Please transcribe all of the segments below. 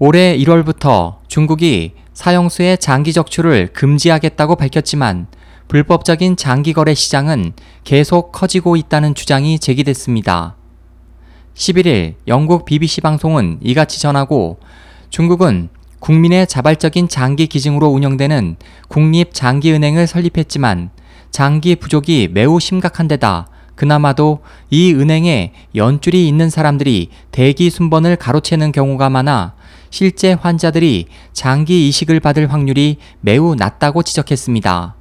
올해 1월부터 중국이 사형수의 장기 적출을 금지하겠다고 밝혔지만 불법적인 장기 거래 시장은 계속 커지고 있다는 주장이 제기됐습니다. 11일 영국 BBC 방송은 이같이 전하고 중국은 국민의 자발적인 장기 기증으로 운영되는 국립장기은행을 설립했지만 장기 부족이 매우 심각한 데다 그나마도 이 은행에 연줄이 있는 사람들이 대기 순번을 가로채는 경우가 많아 실제 환자들이 장기 이식을 받을 확률이 매우 낮다고 지적했습니다.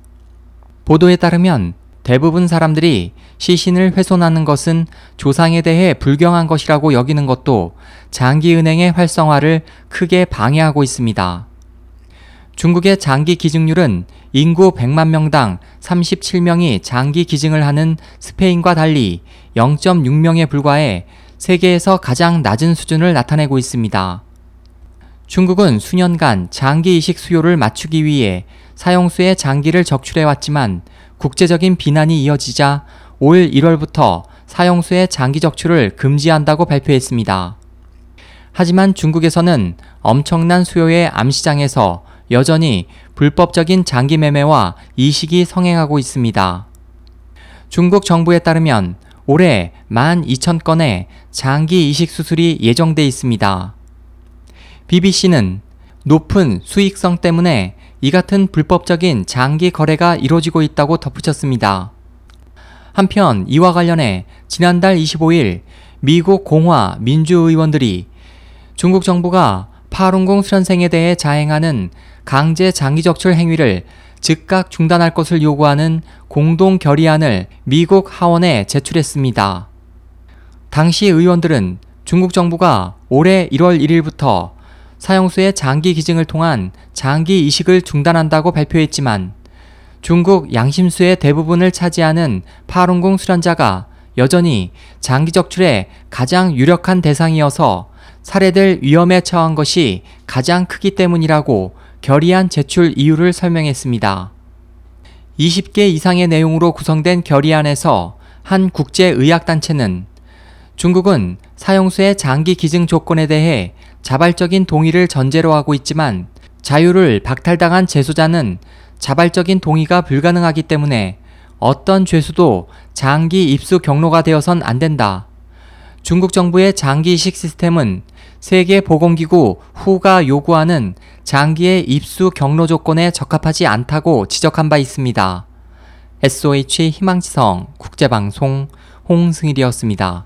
보도에 따르면 대부분 사람들이 시신을 훼손하는 것은 조상에 대해 불경한 것이라고 여기는 것도 장기은행의 활성화를 크게 방해하고 있습니다. 중국의 장기 기증률은 인구 100만 명당 37명이 장기 기증을 하는 스페인과 달리 0.6명에 불과해 세계에서 가장 낮은 수준을 나타내고 있습니다. 중국은 수년간 장기 이식 수요를 맞추기 위해 사형수의 장기를 적출해왔지만 국제적인 비난이 이어지자 올 1월부터 사형수의 장기 적출을 금지한다고 발표했습니다. 하지만 중국에서는 엄청난 수요의 암시장에서 여전히 불법적인 장기 매매와 이식이 성행하고 있습니다. 중국 정부에 따르면 올해 12,000건의 장기 이식 수술이 예정돼 있습니다. BBC는 높은 수익성 때문에 이 같은 불법적인 장기 거래가 이루어지고 있다고 덧붙였습니다. 한편 이와 관련해 지난달 25일 미국 공화 민주의원들이 중국 정부가 파룬공 수련생에 대해 자행하는 강제 장기 적출 행위를 즉각 중단할 것을 요구하는 공동 결의안을 미국 하원에 제출했습니다. 당시 의원들은 중국 정부가 올해 1월 1일부터 사형수의 장기 기증을 통한 장기 이식을 중단한다고 발표했지만 중국 양심수의 대부분을 차지하는 파룬공 수련자가 여전히 장기 적출의 가장 유력한 대상이어서 살해될 위험에 처한 것이 가장 크기 때문이라고 결의안 제출 이유를 설명했습니다. 20개 이상의 내용으로 구성된 결의안에서 한 국제의학단체는 중국은 사형수의 장기 기증 조건에 대해 자발적인 동의를 전제로 하고 있지만 자유를 박탈당한 재소자는 자발적인 동의가 불가능하기 때문에 어떤 죄수도 장기 입수 경로가 되어선 안 된다. 중국 정부의 장기 이식 시스템은 세계보건기구 후가 요구하는 장기의 입수 경로 조건에 적합하지 않다고 지적한 바 있습니다. SOH 희망지성 국제방송 홍승일이었습니다.